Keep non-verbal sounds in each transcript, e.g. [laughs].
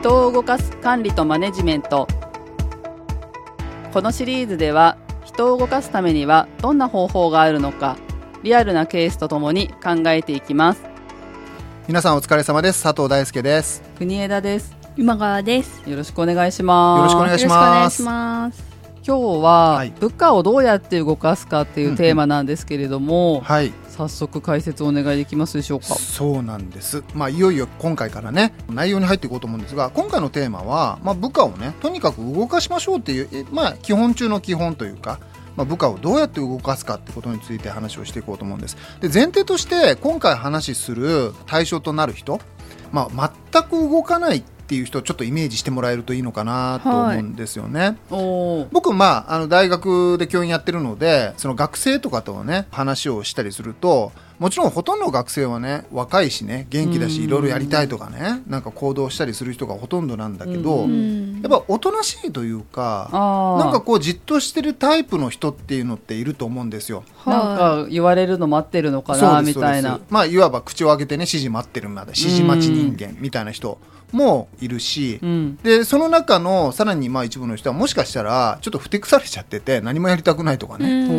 人を動かす管理とマネジメント。このシリーズでは人を動かすためにはどんな方法があるのかリアルなケースとともに考えていきます。皆さんお疲れ様です。佐藤大輔です。国枝です。今川です。よろしくお願いします。よろしくお願いしよろしくお願いますします。今日は、はい。部下をどうやって動かすかっていうテーマなんですけれども、はい早速解説お願いできますでしょうかそうなんですまあいよいよ今回からね内容に入っていこうと思うんですが今回のテーマは、まあ、部下をねとにかく動かしましょうっていうえまあ基本中の基本というかまあ、部下をどうやって動かすかってことについて話をしていこうと思うんです。で前提として今回話する対象となる人、まあ、全く動かないっていう人をちょっとイメージしてもらえるといいのかなと思うんですよね。おー。僕まああの大学で教員やってるのでその学生とかとね話をしたりするともちろんほとんどの学生はね若いしね元気だうん。しいろいろやりたいとかねなんか行動したりする人がほとんどなんだけど、やっぱおとなしいというかなんかこうじっとしてるタイプの人っていうのっていると思うんですよ。なんか言われるの待ってるのかなみたいな。まあいわば口を開けてね指示待ってるまで指示待ち人間みたいな人もいるし、うん。でその中のさらにまあ一部の人はもしかしたらちょっとふてくされちゃってて何もやりたくないとかね、う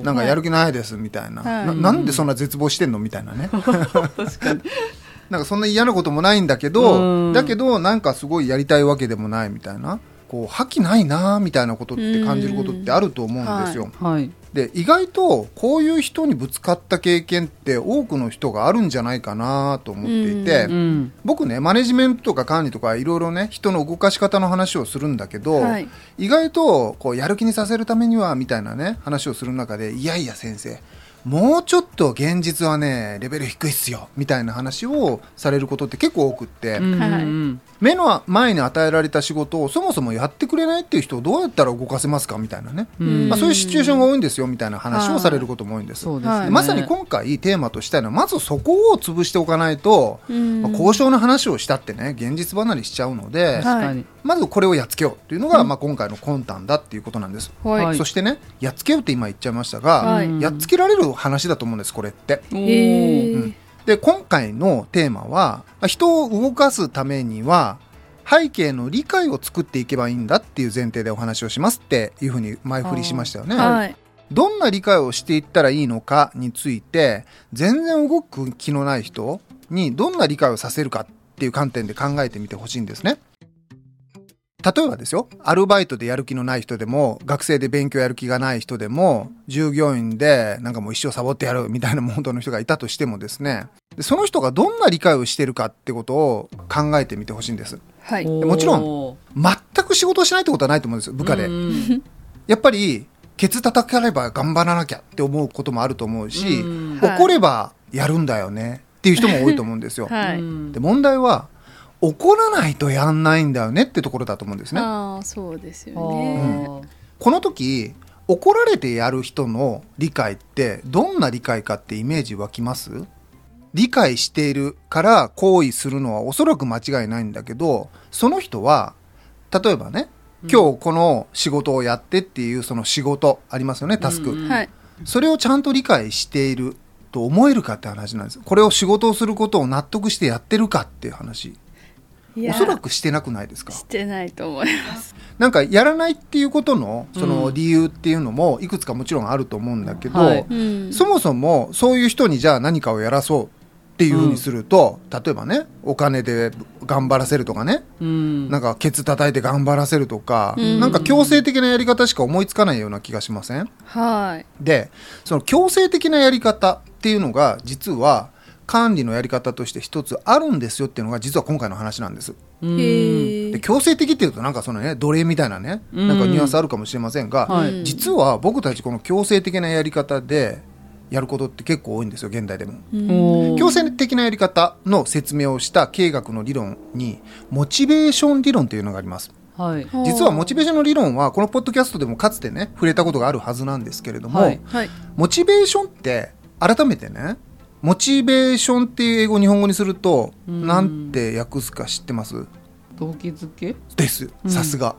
ん。なんかやる気ないですみたいな、はい。ななんでそんな絶望してんの？みたいなね。[laughs] 確かに。[laughs] なんかそんな嫌なこともないんだけど、うん。だけどなんかすごいやりたいわけでもないみたいな。こう覇気ないなみたいなことって感じることってあると思うんですよ。はいで意外とこういう人にぶつかった経験って多くの人があるんじゃないかなと思っていて、うん。僕ねマネジメントとか管理とかいろいろね人の動かし方の話をするんだけど、はい。意外とこうやる気にさせるためにはみたいなね話をする中でいやいや先生もうちょっと現実はねレベル低いっすよみたいな話をされることって結構多くって、うん目の前に与えられた仕事をそもそもやってくれないっていう人をどうやったら動かせますかみたいなね、うん。まあ、そういうシチュエーションが多いんですよみたいな話をされることも多いんです。そうですね。はいまさに今回テーマとしたいのはまずそこを潰しておかないと、うん。まあ、交渉の話をしたってね現実離れしちゃうので、確かにまずこれをやっつけようというのが、まあ、今回の魂胆だっていうことなんです、はい。はい。そしてねやっつけようって今言っちゃいましたが、はい。やっつけられる話だと思うんですこれって。うん。で今回のテーマはまあ人を動かすためには背景の理解を作っていけばいいんだっていう前提でお話をしますっていうふうに前振りしましたよね。はい。どんな理解をしていったらいいのかについて全然動く気のない人にどんな理解をさせるかっていう観点で考えてみてほしいんですね。例えばですよ、アルバイトでやる気のない人でも、学生で勉強やる気がない人でも、従業員でなんかもう一生サボってやるみたいなモードの人がいたとしてもですね、でその人がどんな理解をしてるかってことを考えてみてほしいんです。はい。もちろんお全く仕事をしないってことはないと思うんですよ、部下で。うんやっぱり、ケツ叩かれば頑張らなきゃって思うこともあると思うし、怒ればやるんだよねっていう人も多いと思うんですよ。はい。うんで問題は、怒らないとやんないんだよねってところだと思うんですね。ああ、そうですよあね。ーこの時、怒られてやる人の理解ってどんな理解かってイメージ湧きます？理解しているから行為するのはおそらく間違いないんだけど、その人は、例えばね、今日この仕事をやってっていうその仕事ありますよね、タスク。うんはい。それをちゃんと理解していると思えるかって話なんです。これを仕事をすることを納得してやってるかっていう話。おそらくしてなくないですか？してないと思います。なんかやらないっていうことのそうのん。理由っていうのもいくつかもちろんあると思うんだけど、はい。うん。そもそもそういう人にじゃあ何かをやらそうっていうふうにすると、例えばねお金で頑張らせるとかね。うん。なんかケツ叩いて頑張らせるとか、うん。なんか強制的なやり方しか思いつかないような気がしません？はい。でその強制的なやり方っていうのが実は管理のやり方として一つあるんですよっていうのが実は今回の話なんです。で強制的っていうとなんかそのね奴隷みたいなねうんなんかニュアンスあるかもしれませんが、はいうん実は僕たちこの強制的なやり方でやることって結構多いんですよ現代でも。強制的なやり方の説明をした経営学の理論にモチベーション理論というのがあります。はい実はモチベーションの理論はこのポッドキャストでもかつてね触れたことがあるはずなんですけれども、はいはい。モチベーションって改めてねモチベーションっていう英語を日本語にするとうん。なんて訳すか知ってます？動機づけ？です。うん。さすが、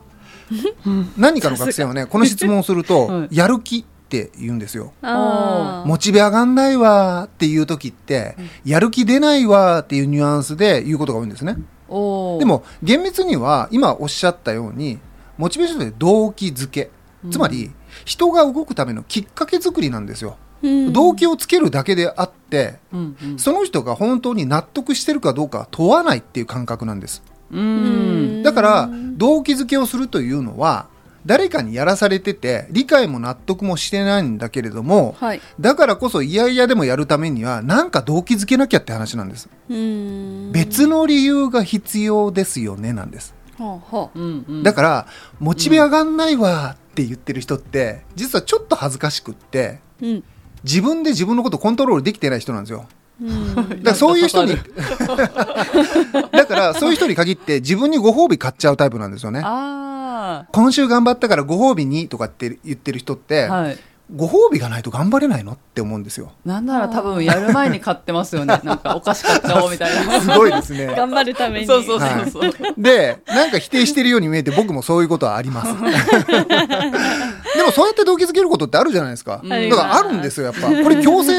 [laughs] 何かの学生はねこの質問をすると、[laughs] はい。やる気って言うんですよ。モチベ上がんないわーっていう時って、やる気出ないわーっていうニュアンスで言うことが多いんですね。でも厳密には今おっしゃったようにモチベーションって動機づけ。つまり、人が動くためのきっかけ作りなんですよ、うん動機をつけるだけであってうんうん。その人が本当に納得してるかどうかは問わないっていう感覚なんです。うん。だから動機づけをするというのは誰かにやらされてて理解も納得もしてないんだけれどもはい。だからこそ嫌々でもやるためには何か動機づけなきゃって話なんです。うん。別の理由が必要ですよねなんです。はあはうんうん。だからモチベ上がんないわって言ってる人って実はちょっと恥ずかしくってあうん自分で自分のことコントロールできてない人なんですよ。うん。だからそういう人に [laughs] だからそういう人に限って自分にご褒美買っちゃうタイプなんですよね。あ今週頑張ったからご褒美にとかって言ってる人って、あはい。ご褒美がないと頑張れないのって思うんですよ。なんなら多分やる前に買ってますよね。[laughs] なんかお菓子買っちゃおうみたいな。すごいですね。頑張るために。そうそうそうそう、でなんか否定してるように見えて僕もそういうことはあります。で [laughs] もそうやって動機づけることってあるじゃないですか、うん。だからあるんですよやっぱ。これ強制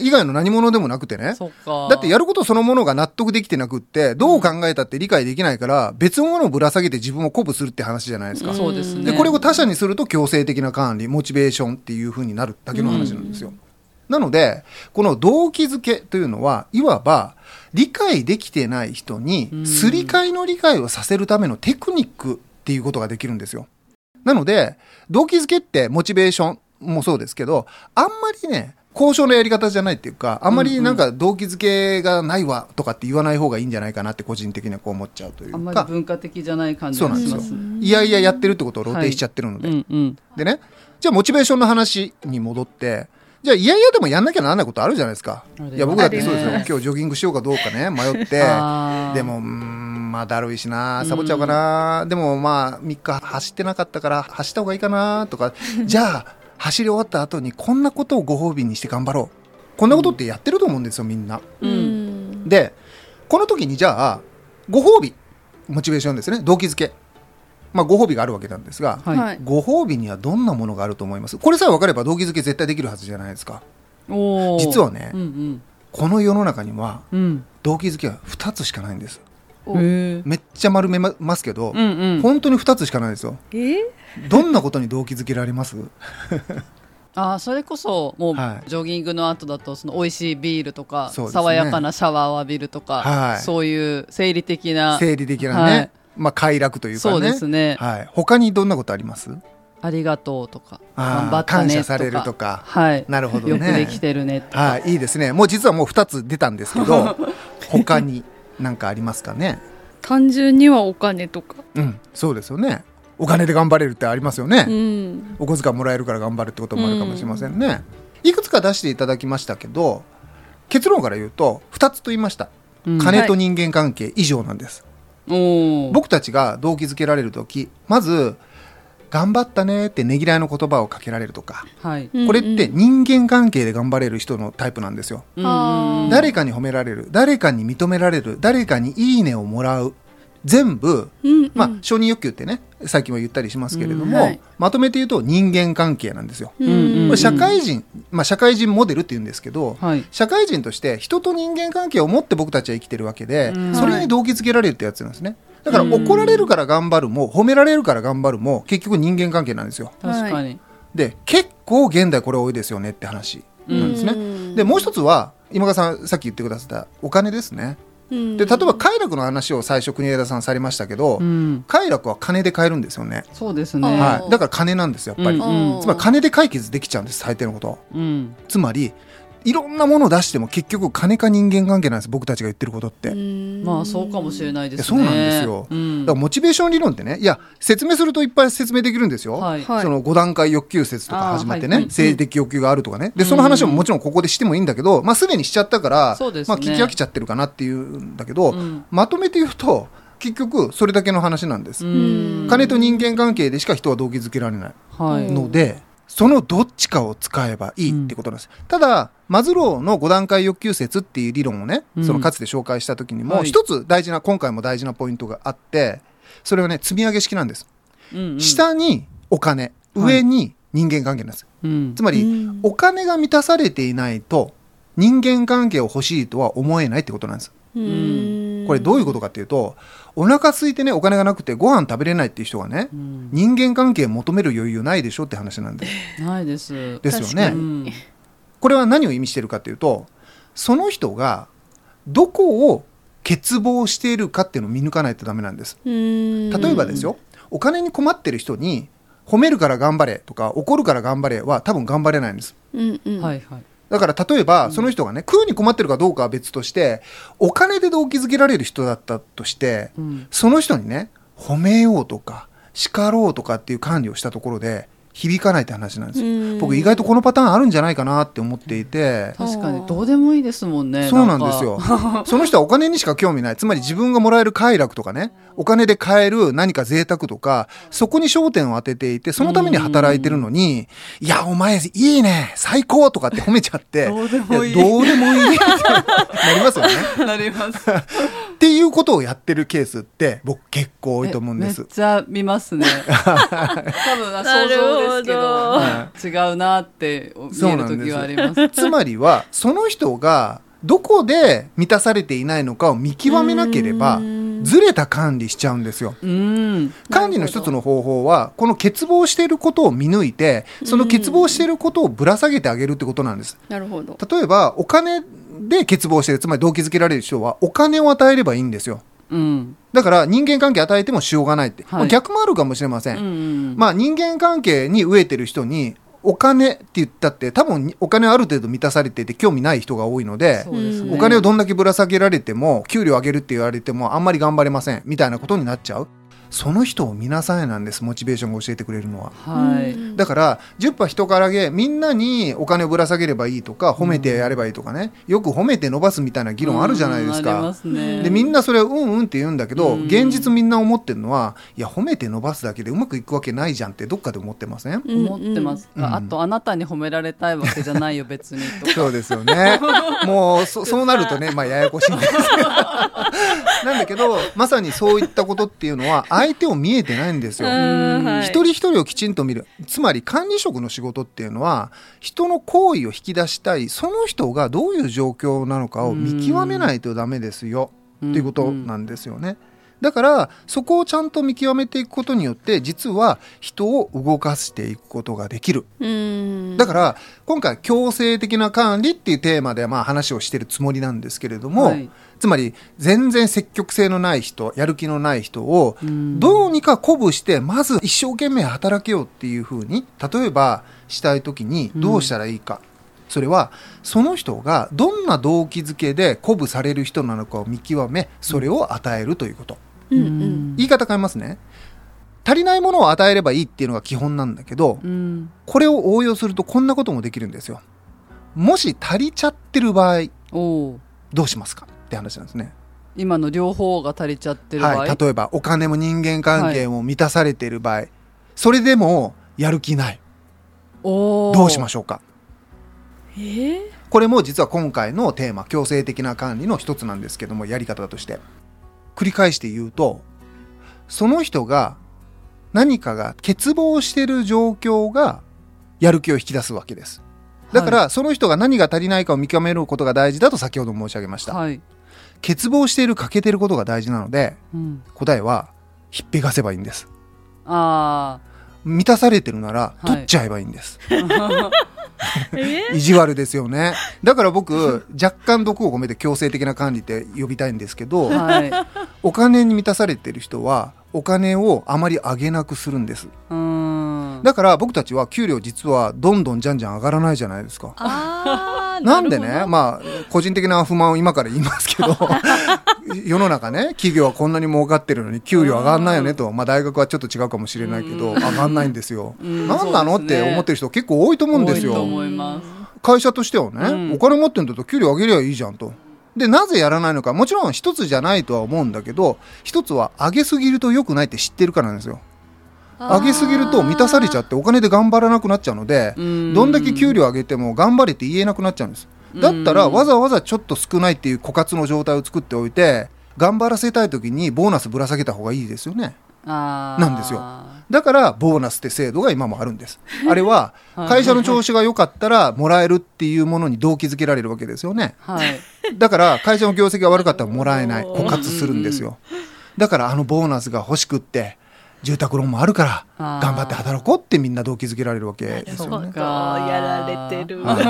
以外の何者でもなくてね。[laughs] だってやることそのものが納得できてなくってどう考えたって理解できないから別のものをぶら下げて自分を鼓舞するって話じゃないですか、そうですね。でこれを他者にすると強制的な管理モチベーションっていう風になるだけの話なんですよ、なのでこの動機づけというのはいわば理解できてない人にうん。すり替えの理解をさせるためのテクニックっていうことができるんですよなので動機づけってモチベーションもそうですけどあんまりね交渉のやり方じゃないっていうかあんまりなんか動機づけがないわとかって言わない方がいいんじゃないかなって個人的にはこう思っちゃうというあんまりか文化的じゃない感じそうなんですよ。がしますいやいややってるってことを露呈しちゃってるので、うんうん。でね、じゃあモチベーションの話に戻って、じゃあいやいやでもやんなきゃならないことあるじゃないですか。いや僕だってそうですよ。今日ジョギングしようかどうかね、迷って、でも、うーん、まあだるいしな、サボっちゃおうかな、でもまあ3日走ってなかったから走った方がいいかなとか、じゃあ走り終わった後にこんなことをご褒美にして頑張ろう。こんなことってやってると思うんですよ、みんな。ううん。んで、この時にじゃあ、ご褒美、モチベーションですね、動機づけ。まあご褒美があるわけなんですが、はい、はいご褒美にはどんなものがあると思います？これさえ分かれば動機づけ絶対できるはずじゃないですか。実はねうんこの世の中にはうん。うん動機づけは2つしかないんですめっちゃ丸めまますけど、うんうん。本当に2つしかないですよ。え？ーどんなことに動機づけられます？[laughs] あーそれこそもう、はい。ジョギングの後だとその美味しいビールとか、ね。爽やかなシャワーを浴びるとか、はい。そういう生理的な生理的なね、はい。まあ快楽というかね。そうですね、はい、他にどんなことあります？ありがとうとか頑張ったね感謝されるとか。はい。なるほどね。よくできてるねとか、はい。いいですね。もう実はもう2つ出たんですけど [laughs] 他に何かありますかね？単純にはお金とか。うんそうですよね。お金で頑張れるってありますよね、うん。お小遣いもらえるから頑張るってこともあるかもしれませんね、いくつか出していただきましたけど結論から言うと2つと言いました。うん。金と人間関係以上なんです、おー。僕たちが動機づけられる時まず頑張ったねってねぎらいの言葉をかけられるとか。はい、これって人間関係で頑張れる人のタイプなんですよ、誰かに褒められる誰かに認められる誰かにいいねをもらう全部うんうん。まあ、承認欲求ってね最近は言ったりしますけれども、うんはい。まとめて言うと人間関係なんですよ。うんうん。これ社会人、まあ、社会人モデルって言うんですけど、はい。社会人として人と人間関係を持って僕たちは生きてるわけで、うん。それに動機づけられるってやつなんですね。だからうん。怒られるから頑張るも褒められるから頑張るも結局人間関係なんですよ。確かに、で結構現代これ多いですよねって話なんですね。うん。でもう一つは今川さんさっき言ってくださったお金ですね。うん。で例えば快楽の話を最初国枝さんされましたけど、うん、快楽は金で買えるんですよね。そうですね、はい、だから金なんですよやっぱり、うん。つまり金で解決できちゃうんです大抵のこと。うん、つまりいろんなものを出しても結局金か人間関係なんです僕たちが言ってることって、だうん。まあそうかもしれないですね。そうなんですよ。うん。からモチベーション理論ってねいや説明するといっぱい説明できるんですよ、はい、はい。その5段階欲求説とか始まってね、はい。生理的欲求があるとかね。でうんその話ももちろんここでしてもいいんだけど、まあ、すでにしちゃったから、そうですね。まあ、聞き飽きちゃってるかなっていうんだけど、うん。まとめて言うと結局それだけの話なんです、うん。金と人間関係でしか人は動機づけられないはい、ので、そのどっちかを使えばいいってことなんです。ただ、マズローの5段階欲求説っていう理論をね、うん。そのかつて紹介した時にも、はい。一つ大事な、今回も大事なポイントがあって、それはね、積み上げ式なんです。うんうん。下にお金、はい。上に人間関係なんです。うん。つまり、うん。お金が満たされていないと、人間関係を欲しいとは思えないってことなんです。うん。これどういうことかっていうと、お腹空いてね、お金がなくてご飯食べれないっていう人がね、うん。人間関係求める余裕ないでしょって話なんです。ないです。ですよねこれは何を意味してるかっていうと、その人がどこを欠乏しているかっていうのを見抜かないとダメなんです。例例えばですよ、お金に困ってる人に、褒めるから頑張れとか、怒るから頑張れは多分頑張れないんです。うんうんはいはい。だから例えば、その人がね、食うに困ってるかどうかは別として、お金で動機づけられる人だったとして、うんその人にね、褒めようとか、叱ろうとかっていう管理をしたところで、響かないって話なんですよ。うん僕意外とこのパターンあるんじゃないかなって思っていて、確かにどうでもいいですもんね。そうなんですよ。[laughs] その人はお金にしか興味ない。つまり自分がもらえる快楽とかね、お金で買える何か贅沢とか、そこに焦点を当てていて、そのために働いてるのに、いや、お前いいね、最高とかって褒めちゃって、[laughs] どうでもいいやどうでもいいってなりますよね。[laughs] なります。っていうことをやってるケースって、僕結構多いと思うんですめっ。ちゃ見ますね。[laughs] 多分あ想像ですけどな違うなって見える時はあります。つまりは、その人がどこで満たされていないのかを見極めなければう、んずれた管理しちゃうんですよ。うん。管理の一つの方法は、この欠乏していることを見抜いて、その欠乏していることをぶら下げてあげるってことなんです。なるほど例えば、お金で欠乏している、つまり動機づけられる人は、お金を与えればいいんですよ。うん。だから、人間関係与えてもしょうがないって。はいまあ逆もあるかもしれません。うん。まあ、人間関係に飢えてる人に、お金って言ったって、多分お金はある程度満たされていて興味ない人が多いので、ね。お金をどんだけぶら下げられても、給料上げるって言われても、あんまり頑張れません、みたいなことになっちゃう。その人を見なさいなんです、モチベーションが教えてくれるのは。はい。うんだから、10羽人からげ、みんなにお金をぶら下げればいいとか、褒めてやればいいとかね、よく褒めて伸ばすみたいな議論あるじゃないですかうんありま。すね。で、みんなそれはうんうんって言うんだけど、うん現実みんな思ってるのは、いや、褒めて伸ばすだけでうまくいくわけないじゃんってどっかで思ってません？思ってますうんが、あとあなたに褒められたいわけじゃないよ別にとか。[laughs] そうですよね。もうそ、[laughs] そうなるとね、まあ、ややこしいんです。[laughs] なんだけど、まさにそういったことっていうのは、相手を見えてないんですよ。一人一人をきちんと見る。つまり管理職の仕事っていうのは、人の行為を引き出したい、その人がどういう状況なのかを見極めないとダメですよ。っていうことなんですよね。だから、そこをちゃんと見極めていくことによって、実は人を動かしていくことができる。うんだから、今回、強制的な管理っていうテーマでまあ話をしてるつもりなんですけれども、はいつまり、全然積極性のない人、やる気のない人を、うんどうにか鼓舞して、まず一生懸命働けようっていうふうに、例えばしたいときにどうしたらいいか。それは、その人がどんな動機づけで鼓舞される人なのかを見極め、それを与えるということ。うんうん言い方変えますね。足りないものを与えればいいっていうのが基本なんだけど、うんこれを応用するとこんなこともできるんですよ。もし足りちゃってる場合、どうしますか？って話なんですね。今の両方が足りちゃってる場合、はい。例えば、お金も人間関係も満たされている場合、それでもやる気ない。おどうしまししょうか？えー？これも実は今回のテーマ、強制的な管理の一つなんですけども、やり方として。繰り返して言うと、その人が何かが欠乏している状況がやる気を引き出すわけです。だから、その人が何が足りないかを見極めることが大事だと先ほど申し上げました。はい、欠乏している、欠けていることが大事なので、うん、答えは、ひっぺがせばいいんです。あ満たされてるなら、はい取っちゃえばいいんです。[laughs] [laughs] 意地悪ですよね。だから僕、若干毒を込めて強制的な管理って呼びたいんですけど、はいお金に満たされてる人は、お金をあまり上げなくするんです。うんだから僕たちは給料実はどんどんじゃんじゃん上がらないじゃないですか。なんでね、まあ、個人的な不満を今から言いますけど、[laughs] 世の中ね、企業はこんなに儲かってるのに給料上がんないよねと、まあ大学はちょっと違うかもしれないけど、うん上がんないんですよ。うんなのねて思ってる人結構多いと思うんですよ。会社としてはね、うんお金持ってんだと給料上げりゃいいじゃんと。で、なぜやらないのか、もちろん一つじゃないとは思うんだけど、一つは上げすぎると良くないって知ってるからなんですよ。上げすぎると満たされちゃってお金で頑張らなくなっちゃうので、うん。どんだけ給料上げても頑張れって言えなくなっちゃうんです。だったらうんわざわざちょっと少ないっていう枯渇の状態を作っておいて、頑張らせたい時にボーナスぶら下げた方がいいですよね。なんですよ。だからボーナスって制度が今もあるんです。あれははい。会社の調子が良かったらもらえるっていうものに動機づけられるわけですよね。はい。だから会社の業績が悪かったらもらえない。枯渇するんですよ。だからあのボーナスが欲しくって住宅ローンもあるから頑張って働こうってみんな動機づけられるわけですよね。そうかやられてる。はい、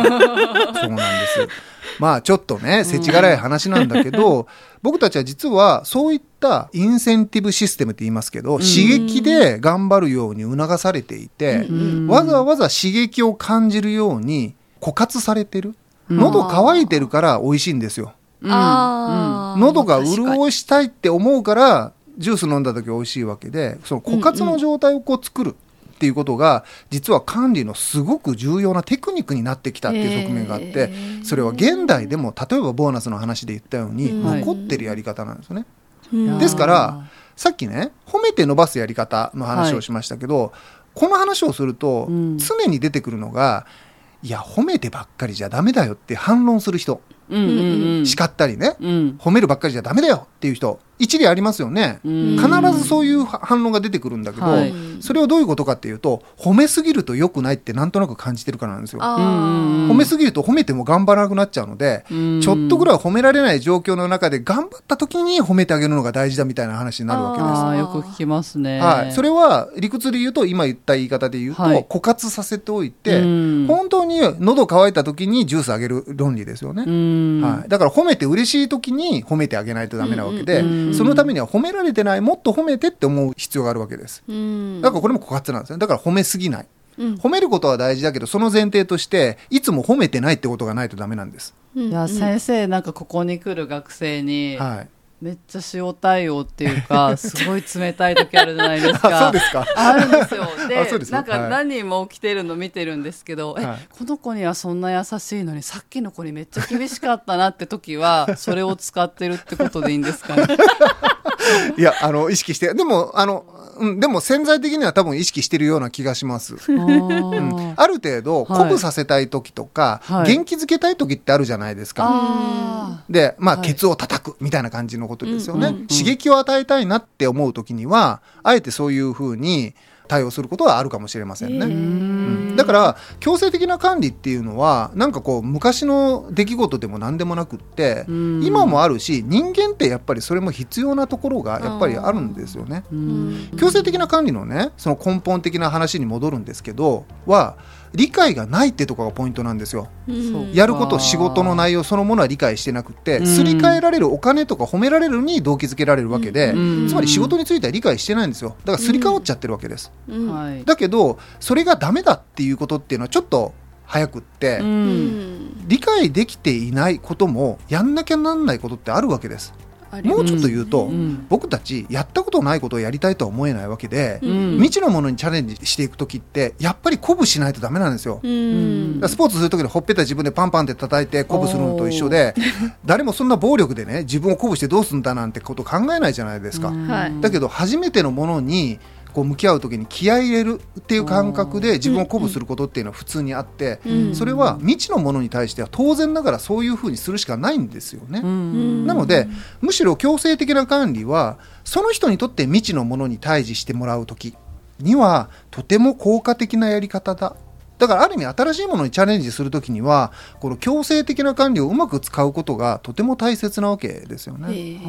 そうなんです。まあちょっとね、世知辛い話なんだけど、[laughs] 僕たちは実はそういったインセンティブシステムって言いますけど、刺激で頑張るように促されていて、うん。わざわざ刺激を感じるように枯渇されてる。うん。喉乾いてるから美味しいんですよ。喉が潤したいって思うから、ジュース飲んだ時美味しいわけで、その枯渇の状態をこう作る。っていうことが実は管理のすごく重要なテクニックになってきたっていう側面があって、それは現代でも例えばボーナスの話で言ったようにうん残ってるやり方なんですよね。うん。ですからさっきね褒めて伸ばすやり方の話をしましたけど、この話をするとうん。常に出てくるのが、いや褒めてばっかりじゃダメだよって反論する人、叱ったりね、うん。褒めるばっかりじゃダメだよっていう人一理ありますよね。うん。必ずそういう反論が出てくるんだけど、はい。それはどういうことかっていうと褒めすぎると良くないってなんとなく感じてるからなんですよ。褒めすぎると褒めても頑張らなくなっちゃうので、うん。ちょっとぐらい褒められない状況の中で頑張った時に褒めてあげるのが大事だみたいな話になるわけです。よく聞きますね。はい、それは理屈で言うと今言った言い方で言うと、はい枯渇させておいて、うん。本当に喉乾いた時にジュースあげる論理ですよね。うん。はい、だから褒めて嬉しい時に褒めてあげないとダメなわけで、うんそのためには褒められてないもっと褒めてって思う必要があるわけです。うん。だからこれも枯渇なんですねだから褒めすぎない。うん。褒めることは大事だけどその前提としていつも褒めてないってことがないとダメなんです、うん。いや先生なんかここに来る学生にはいめっちゃ塩対応っていうか [laughs] すごい冷たい時あるじゃないですあかそうですか。あるんですよ。[laughs] でなんかはい。何人も来てるの見てるんですけど、はい。え、この子にはそんな優しいのに、さっきの子にめっちゃ厳しかったなって時は、[laughs] それを使ってるってことでいいんですかね？いやあの意識して。でもあの、うん、でも潜在的には多分意識してるような気がします。あある程度はい。鼓舞させたい時とか、はい。元気づけたい時ってあるじゃないですか、あで、まあ、はい。ケツを叩くみたいな感じのことですよね。うんうんうん刺激を与えたいなって思う時には、あえてそういうふうに対応することはあるかもしれませんね。うんだから強制的な管理っていうのはなんかこう昔の出来事でも何でもなくってうん今もあるし人間ってやっぱりそれも必要なところがやっぱりあるんですよね。強制的な管理のねその根本的な話に戻るんですけどは理解がないってところがポイントなんですよ。うん。やること仕事の内容そのものは理解してなくてうん。すり替えられるお金とか褒められるに動機づけられるわけでうん。つまり仕事については理解してないんですよ。だからすり替わっちゃってるわけです。だけどそれがダメだっていうことっていうのはちょっと早くって理解できていないこともやんなきゃなんないことってあるわけですもうちょっと言うとうん。僕たちやったことないことをやりたいとは思えないわけでうん。未知のものにチャレンジしていく時ってやっぱり鼓舞しないとダメなんですよ。うん。スポーツするときにほっぺた自分でパンパンって叩いて鼓舞するのと一緒で [laughs] 誰もそんな暴力でね自分を鼓舞してどうすんだなんてこと考えないじゃないですか、はい。だけど初めてのものにこう向き合うときに気合い入れるっていう感覚で自分を鼓舞することっていうのは普通にあって、うん。それは未知のものに対しては当然ながらそういうふうにするしかないんですよね。うん。なのでむしろ強制的な管理はその人にとって未知のものに対峙してもらう時にはとても効果的なやり方だ。だからある意味新しいものにチャレンジする時にはこの強制的な管理をうまく使うことがとても大切なわけですよね。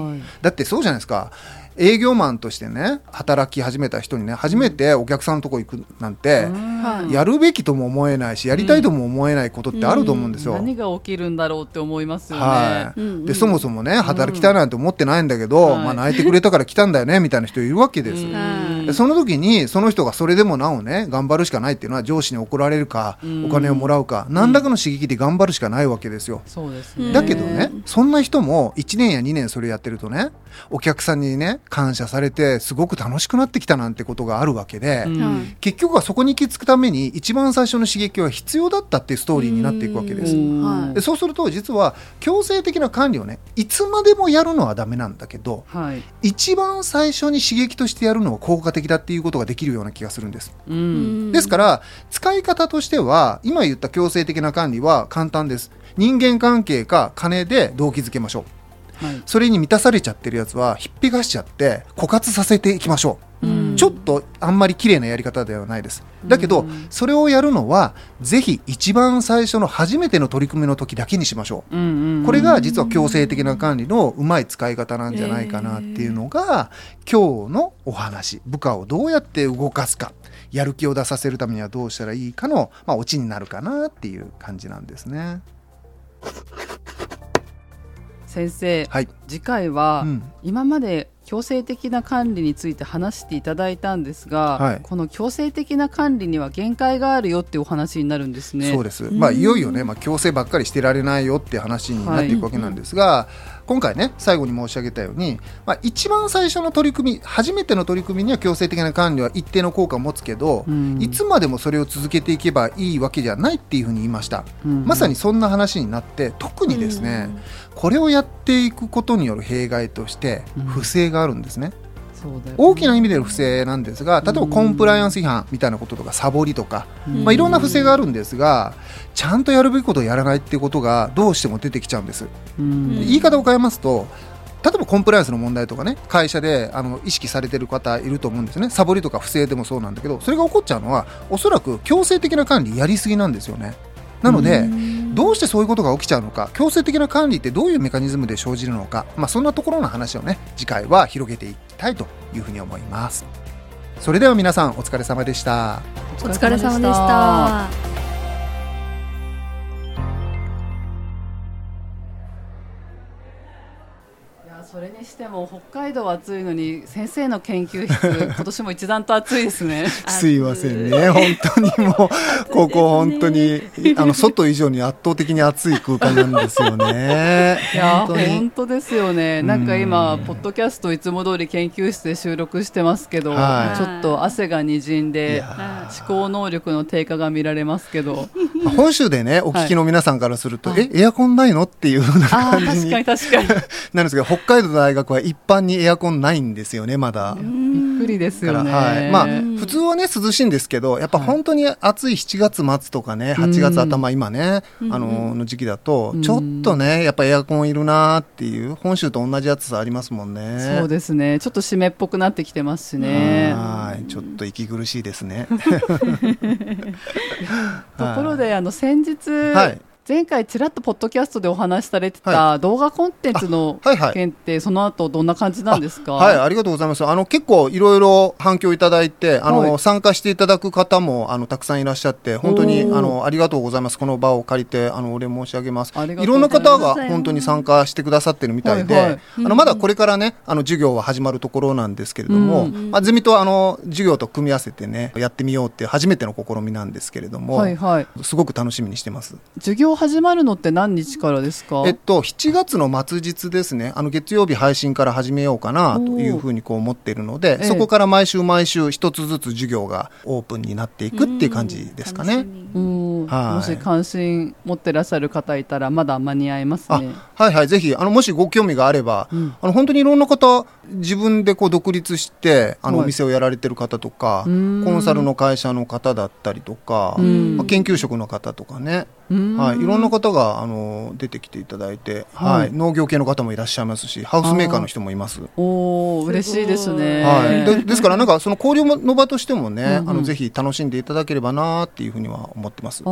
だってそうじゃないですか営業マンとしてね働き始めた人にね初めてお客さんのとこ行くなんて、はい。やるべきとも思えないしやりたいとも思えないことってあると思うんですよ。何が起きるんだろうって思いますよね。はい。でそもそもね働きたいなんて思ってないんだけど、はい。まあ、泣いてくれたから来たんだよねみたいな人いるわけです。うん。でその時にその人がそれでもなおね頑張るしかないっていうのは上司に怒られるか、うん。お金をもらうか何らかの刺激で頑張るしかないわけですよ。そうですね。だけどね、そんな人も1年や2年それやってるとねお客さんにね感謝されてすごく楽しくなってきたなんてことがあるわけで、うんはい結局はそこに行き着くために一番最初の刺激は必要だったっていうストーリーになっていくわけです。はいでそうすると実は強制的な管理をねいつまでもやるのはダメなんだけどはい。一番最初に刺激としてやるのは効果的だっていうことができるような気がするんです。うん。ですから使い方としては今言った強制的な管理は簡単です。人間関係か金で動機づけましょう。はい。それに満たされちゃってるやつはひっぺがしちゃって枯渇させていきましょう、うん。ちょっとあんまり綺麗なやり方ではないです。だけど、うん。それをやるのはぜひ一番最初の初めての取り組みの時だけにしましょう。うんうんこれが実は強制的な管理のうまい使い方なんじゃないかなっていうのが、今日のお話。部下をどうやって動かすか。やる気を出させるためにはどうしたらいいかの、まあ、オチになるかなっていう感じなんですね。先生はい、次回は、うん。今まで強制的な管理について話していただいたんですが、はい。この強制的な管理には限界があるよっていうお話になるんですね。そうです、まあ、いよいよね、まあ、強制ばっかりしてられないよっていう話になっていくわけなんですが、今回ね最後に申し上げたように、まあ、一番最初の取り組み初めての取り組みには強制的な管理は一定の効果を持つけど、うん。いつまでもそれを続けていけばいいわけじゃないっていうふうに言いました、うん。まさにそんな話になって特にですね、これをやっていくことによる弊害としてうん。不正があるんですね大きな意味での不正なんですが例えばコンプライアンス違反みたいなこととかサボりとか、まあ、いろんな不正があるんですがちゃんとやるべきことをやらないっていうことがどうしても出てきちゃうんです、うん。言い方を変えますと例えばコンプライアンスの問題とかね会社であの意識されてる方いると思うんですね。サボりとか不正でもそうなんだけどそれが起こっちゃうのはおそらく強制的な管理やりすぎなんですよねなので、どうしてそういうことが起きちゃうのか強制的な管理ってどういうメカニズムで生じるのか、まあ、そんなところの話をね次回は広げていきたいというふうに思います。それでは皆さんお疲れ様でした。お疲れ様でした。それにしても北海道は暑いのに先生の研究室今年も一段と暑いですね。[laughs] すいませんね。本当にもうここ本当にあの外以上に圧倒的に暑い空間なんですよね。[laughs] いや本当に。本当ですよね。なんか今うんポッドキャストいつも通り研究室で収録してますけど、はい。ちょっと汗が滲んいでや思考能力の低下が見られますけど、まあ本州でねお聞きの皆さんからすると、はいえエアコンないのっていう感じに確かに確かに [laughs] なんですけど北海道の大学は一般にエアコンないんですよねまだ。びっくりですよね。はい、まあ普通はね涼しいんですけどやっぱ本当に暑い7月末とかね8月頭今ね、あのの時期だとうんちょっとねやっぱエアコンいるなーっていう本州と同じ暑さありますもんね。そうですね。ちょっと湿っぽくなってきてますしね。はいちょっと息苦しいですね。[laughs] ところであの先日、はい。前回ちらっとポッドキャストでお話しされてはた動画コンテンツの件ってその後どんな感じなんですか？はい、ありがとうございます。あの、結構いろいろ反響いただいて、あの、はい参加していただく方も、あの、たくさんいらっしゃって、本当に、あの、ありがとうございます。この場を借りて、あの、お礼申し上げます。いろんな方が本当に参加してくださってるみたいで、はいはいあの、まだこれからね、あの、授業は始まるところなんですけれども、うんまあ、ゼミとあの、授業と組み合わせてね、やってみようって初めての試みなんですけれども、はいはい。すごく楽しみにしてます。授業始まるのって何日からですか？えっと、7月の末日ですね、あの月曜日配信から始めようかなというふうにこう思っているので、ええ。そこから毎週毎週一つずつ授業がオープンになっていくっていう感じですかね。うん。はい。もし関心持ってらっしゃる方いたらまだ間に合いますあね。はいはい、ぜひ、あの、もしご興味があれば、うん。あの、本当にいろんな方、自分でこう独立して、あの、はい。お店をやられてる方とか、コうん。ンサルの会社の方だったりとか、うん。まあ研究職の方とかね、うんはい、いろんな方が、あの、出てきていただいて、はい。はい、農業系の方もいらっしゃいますし、ハウスメーカーの人もいます。おお嬉しいですね。はい、で [laughs] ですからなんかその交流の場としてもね、うんうん。あのぜひ楽しんでいただければなっていうふうには思ってます。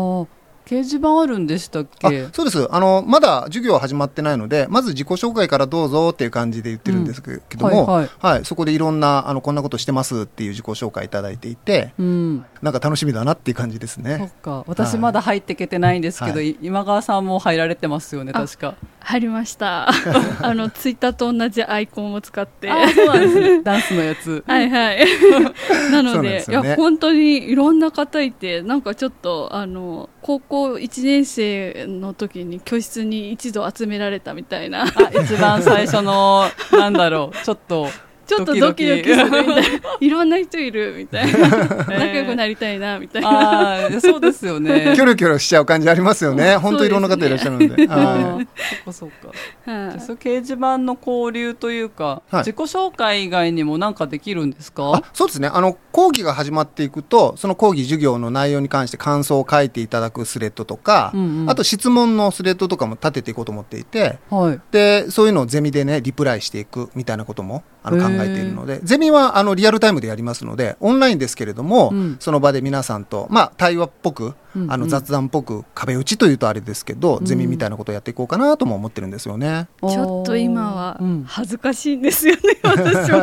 掲示板あるんでしたっあけ。そうですあのまだ授業は始まってないのでまず自己紹介からどうぞっていう感じで言ってるんですけども、うんはいはいそこでいろんなあのこんなことしてますっていう自己紹介いただいていてうん。なんか楽しみだなっていう感じですそっね。か。私まだ入ってけてないんですけど、はい今川さんも入られてますよね確か。入りました。[laughs] あのツイッターと同じアイコンを使って。そうなんですね。[laughs] ダンスのやつ。はいはい。[laughs] なのでねいや本当にいろんな方いてなんかちょっとあの高校1年生の時に教室に一度集められたみたいな。あ一番最初のなんだろうちょっとちょっとドキドキ。するみたいな。[laughs] いろんな人いるみたいな。仲良くなりたいなみたいな。ああそうですよね。キョロキョロしちゃう感じありますよね。本当いろんな方いらっしゃるので。そっかそっか。そう掲示板の交流というか、はい。自己紹介以外にも何かできるんですい。か？あそうですね。あの講義が始まっていくと、その講義授業の内容に関して感想を書いていただくスレッドとか、うんうん。あと質問のスレッドとかも立てていこうと思っていて、はい。でそういうのをゼミでねリプライしていくみたいなこともあの考えているのでゼミはあのリアルタイムでやりますのでオンラインですけれども、うん。その場で皆さんと、まあ、対話っぽく、うんうん。あの雑談っぽく壁打ちというとあれですけど、うん。ゼミみたいなことをやっていこうかなとも思ってるんですよね。ちょっと今はうん。恥ずかしいんですよね、[laughs] 私も。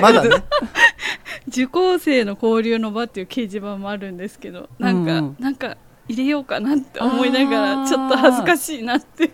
まだね。[laughs] 受講生の交流の場っていう掲示板もあるんですけどなんか、うんうん。なんか入れようかなって思いながらちょっと恥ずかしいなっていう。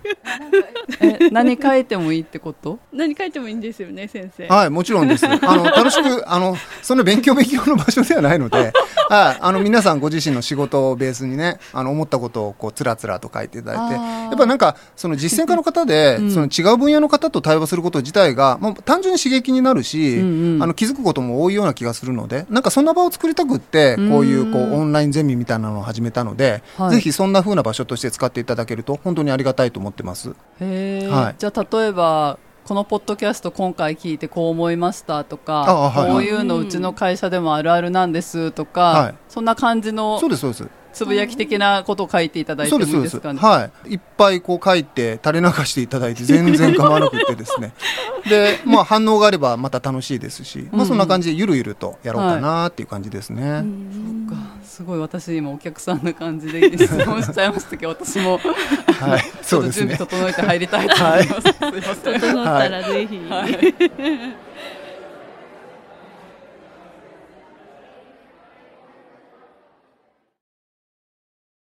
え何書いてもいいってこと？[laughs] 何書いてもいいんですよね先生。はい、もちろんです。あの、楽しく、あの、そんな勉強勉強の場所ではないので、[laughs] はい、あの、皆さんご自身の仕事をベースにね、あの、思ったことを、こう、つらつらと書いていただいて、やっぱなんか、その実践家の方で、うん。その違う分野の方と対話すること自体が、もう単純に刺激になるし、うんうん。あの、気づくことも多いような気がするので、なんかそんな場を作りたくって、こういう、こう、オンラインゼミみたいなのを始めたので、はい。ぜひそんな風な場所として使っていただけると、本当にありがたいと思ってます。はい。じゃあ例えばこのポッドキャスト今回聞いてこう思いましたとか、あはいはいこういうのうちの会社でもあるあるなんですとか、はいそんな感じのそうです、そうです。つぶやき的なことを書いていただいても。いいでか？ね。はい。いっぱいこう書いて、垂れ流していただいて、全然構わなくってですね。[laughs] で、まあ反応があればまた楽しいですし、まあそんな感じでゆるゆるとやろうかなっていう感じですね。そっかすごい私今お客さんな感じで質問しちゃいましたけど私もはい。[laughs] ちょっと準備。整えて入りたいと思います。すいません整ったらぜひ、はい